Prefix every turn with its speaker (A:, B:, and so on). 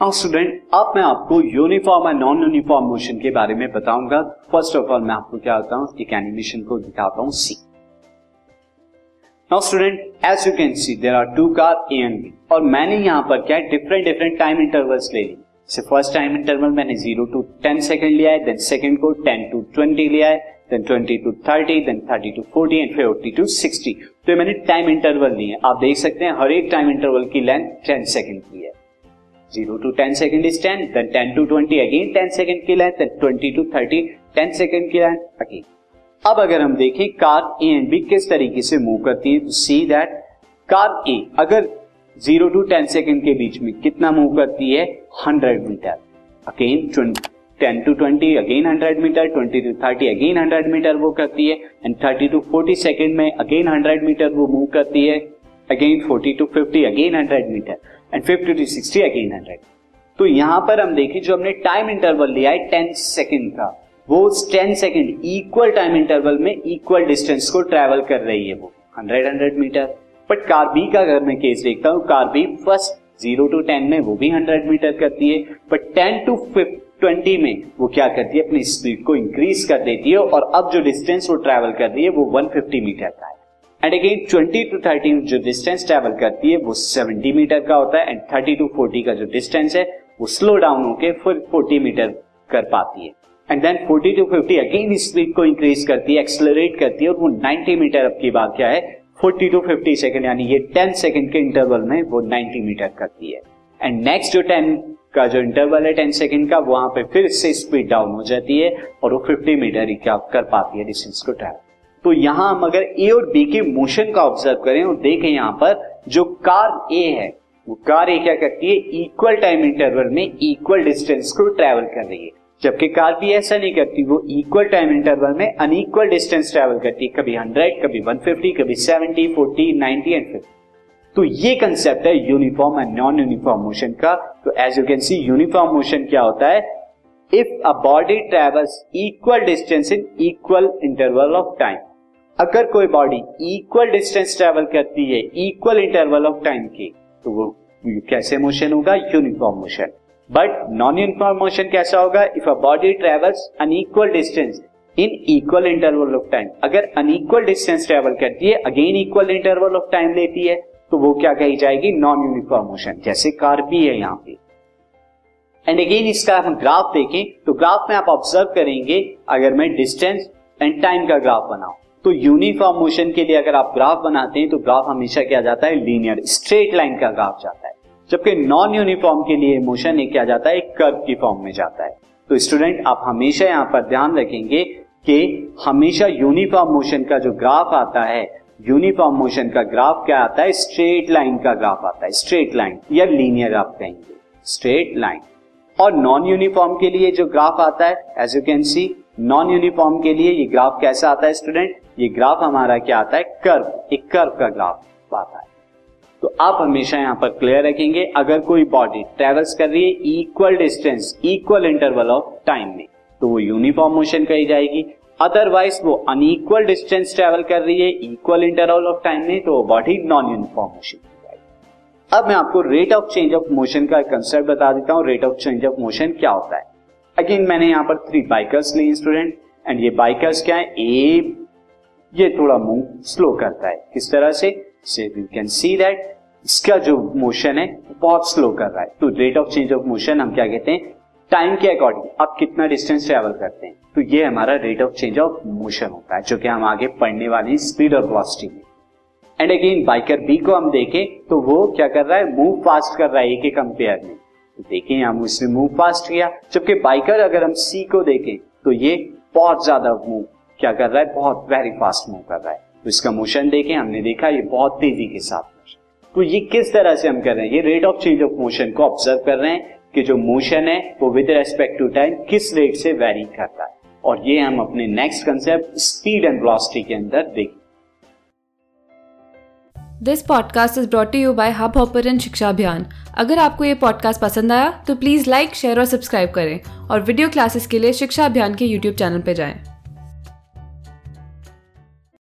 A: हाँ स्टूडेंट अब मैं आपको यूनिफॉर्म और नॉन यूनिफॉर्म मोशन के बारे में बताऊँगा। फ़र्स्ट ऑफ़ ऑल मैं आपको क्या होता हूँ, एक एनिमेशन को दिखाता हूँ see now student as you can see there are two car A and B और मैंने यहाँ पर क्या है डिफरेंट डिफरेंट टाइम इंटरवल्स ले ली। से फ़र्स्ट टाइम इंटरवल मैंने ज़ीरो टू टेन सेकेंड लिया है देन सेकेंड को टेन टू ट्वेंटी लिया है then twenty to thirty then thirty to forty and forty to sixty तो मैंने टाइम इंटरवल लिए आप देख सकते हैं, हर एक टाइम इंटरवल की लेंथ टेन सेकेंड की है। Zero to ten second is ten then ten to twenty again ten second की length then twenty to thirty ten second की लेंथ अगेन अब अगर हम देखें कार ए एंड बी किस तरीके से मूव करती है तो सी दैट कार ए अगर ज़ीरो टू टेन सेकेंड के बीच में कितना मूव करती है hundred metre again ten to twenty again hundred metre twenty to thirty again hundred metre वो करती है and thirty to forty second में अगेन हंड्रेड मीटर वो मूव करती है. Again forty to fifty again hundred metre and fifty to sixty again hundred तो यहाँ पर हम देखें, जो हमने टाइम इंटरवल लिया है टेन सेकेंड का, वो ten second equal time interval में इक्वल डिस्टेंस को ट्रेवल कर रही है वो hundred hundred metre but car B का अगर मैं केस देखता हूँ car B first zero to ten में, वो भी हंड्रेड मीटर करती है बट टेन टू ट्वेंटी में वो क्या करती है, अपनी स्पीड को इंक्रीज कर देती है, और अब जो डिस्टेंस वो ट्रेवल कर रही है, वो 150 मीटर का है। एंड अगेन 20 टू 30 जो डिस्टेंस ट्रेवल करती है, वो 70 मीटर का होता है एंड 30 टू 40 का जो डिस्टेंस है, वो स्लो डाउन होकर फिर 40 मीटर कर पाती है। And then 40 to 50 again speed को इंक्रीज करती है एक्सलरेट करती है और वो 90 मीटर अब की बात क्या है? 40 टू 50 सेकंड यानी ये 10 सेकंड के इंटरवल में वो 90 मीटर करती है। एंड नेक्स्ट जो 10 का जो इंटरवल है 10 सेकंड का, वहाँ पे फिर से स्पीड डाउन हो जाती है और वो 50 मीटर ही कर पाती है डिस्टेंस को ट्रैवल तो यहाँ हम अगर ए और बी के मोशन का ऑब्ज़र्व करें और देखें यहाँ पर, जो कार ए है, वो कार ए क्या करती है? इक्वल टाइम इंटरवल में इक्वल डिस्टेंस को ट्रेवल कर रही है। जबकि कार भी ऐसा नहीं करती, वो इक्वल टाइम इंटरवल में अनइक्वल डिस्टेंस ट्रेवल करती है। कभी 100 कभी 150 कभी 70 40 90 एंड 50 तो ये कंसेप्ट है uniform and non uniform motion का। तो as you can see uniform motion क्या होता है? If a body travels equal distance in equal interval of time अगर कोई बॉडी इक्वल डिस्टेंस ट्रेवल करती है इक्वल इंटरवल ऑफ़ टाइम की तो वो कैसे मोशन होगा? Uniform motion but non uniform motion कैसा होगा? If a body travels unequal distance in equal interval of time अगर अनइक्वल डिस्टेंस ट्रेवल करती है again equal interval of time लेती है तो वो क्या कही जाएगी? नॉन यूनिफॉर्म मोशन जैसे कार भी है यहाँ पे. एंड अगेन इसका हम ग्राफ देखें. तो ग्राफ में आप ऑब्ज़र्व करेंगे, अगर मैं डिस्टेंस एंड टाइम का ग्राफ बनाऊँ. तो यूनिफॉर्म मोशन के लिए अगर आप ग्राफ बनाते हैं तो ग्राफ हमेशा क्या जाता है? लीनियर स्ट्रेट लाइन का ग्राफ जाता है। जबकि नॉन यूनिफॉर्म के लिए मोशन एक क्या जाता है? कर्व की फॉर्म में जाता है। तो स्टूडेंट आप हमेशा यहाँ पर ध्यान रखेंगे कि हमेशा यूनिफॉर्म मोशन का जो ग्राफ आता है यूनिफॉर्म मोशन का ग्राफ क्या आता है? स्ट्रेट लाइन का ग्राफ आता है। स्ट्रेट लाइन या लीनियर आप कहेंगे। स्ट्रेट लाइन और नॉन यूनिफॉर्म के लिए जो ग्राफ आता है as you can see non uniform के लिए ये ग्राफ कैसा आता है स्टूडेंट ये ग्राफ हमारा क्या आता है? कर्व एक कर्व का ग्राफ आता है। तो आप हमेशा यहाँ पर क्लियर रखेंगे। अगर कोई बॉडी ट्रेवल्स कर रही है equal distance equal interval of time में तो वो यूनिफॉर्म मोशन कही जाएगी। अदरवाइज़ वो अनइक्वल डिस्टेंस ट्रेवल कर रही है इक्वल इंटरवल ऑफ़ टाइम में तो वो बॉडी नॉन यूनिफॉर्म मोशन अब मैं आपको rate of change of motion का कंसेप्ट बता देता हूँ। Rate of change of motion क्या होता है? अगेन मैंने यहाँ पर थ्री बाइकर्स लिए स्टूडेंट एंड ये बाइकर्स क्या है? ए ये थोड़ा मूव स्लो करता है। किस तरह से? यू कैन सी दैट इसका जो मोशन है बहुत स्लो कर रहा है। तो rate of change of motion हम क्या कहते हैं? टाइम के अकॉर्डिंग आप कितना डिस्टेंस ट्रेवल करते हैं? तो ये हमारा rate of change of motion होता है, जो कि हम आगे पढ़ने वाली स्पीड और वेलोसिटी में। एंड अगेन बाइकर बी को हम देखें तो वो क्या कर रहा है? मूव फास्ट कर रहा है ए के कंपेयर में। तो देखें हम उसने मूव फास्ट किया। जबकि बाइकर अगर हम सी को देखें तो ये बहुत ज़्यादा मूव क्या कर रहा है? बहुत वेरी फास्ट मूव कर रहा है। तो इसका मोशन देखें, हमने देखा ये बहुत तेज़ी के साथ तो ये किस तरह से हम कर रहे हैं? ये rate of change of motion को ऑब्ज़र्व कर रहे हैं कि जो मोशन है, वो विद रेस्पेक्ट टू टाइम किस रेट से वेरी करता है। और ये हम अपने next concept speed and velocity के अंदर देखें।
B: This podcast is brought you by Hub Hopper Shiksha Abhiyan अगर आपको ये पॉडकास्ट पसंद आया तो प्लीज़ लाइक शेयर और सब्सक्राइब करें। और वीडियो क्लासेस के लिए शिक्षा अभियान के यूट्यूब चैनल पर जाएँ।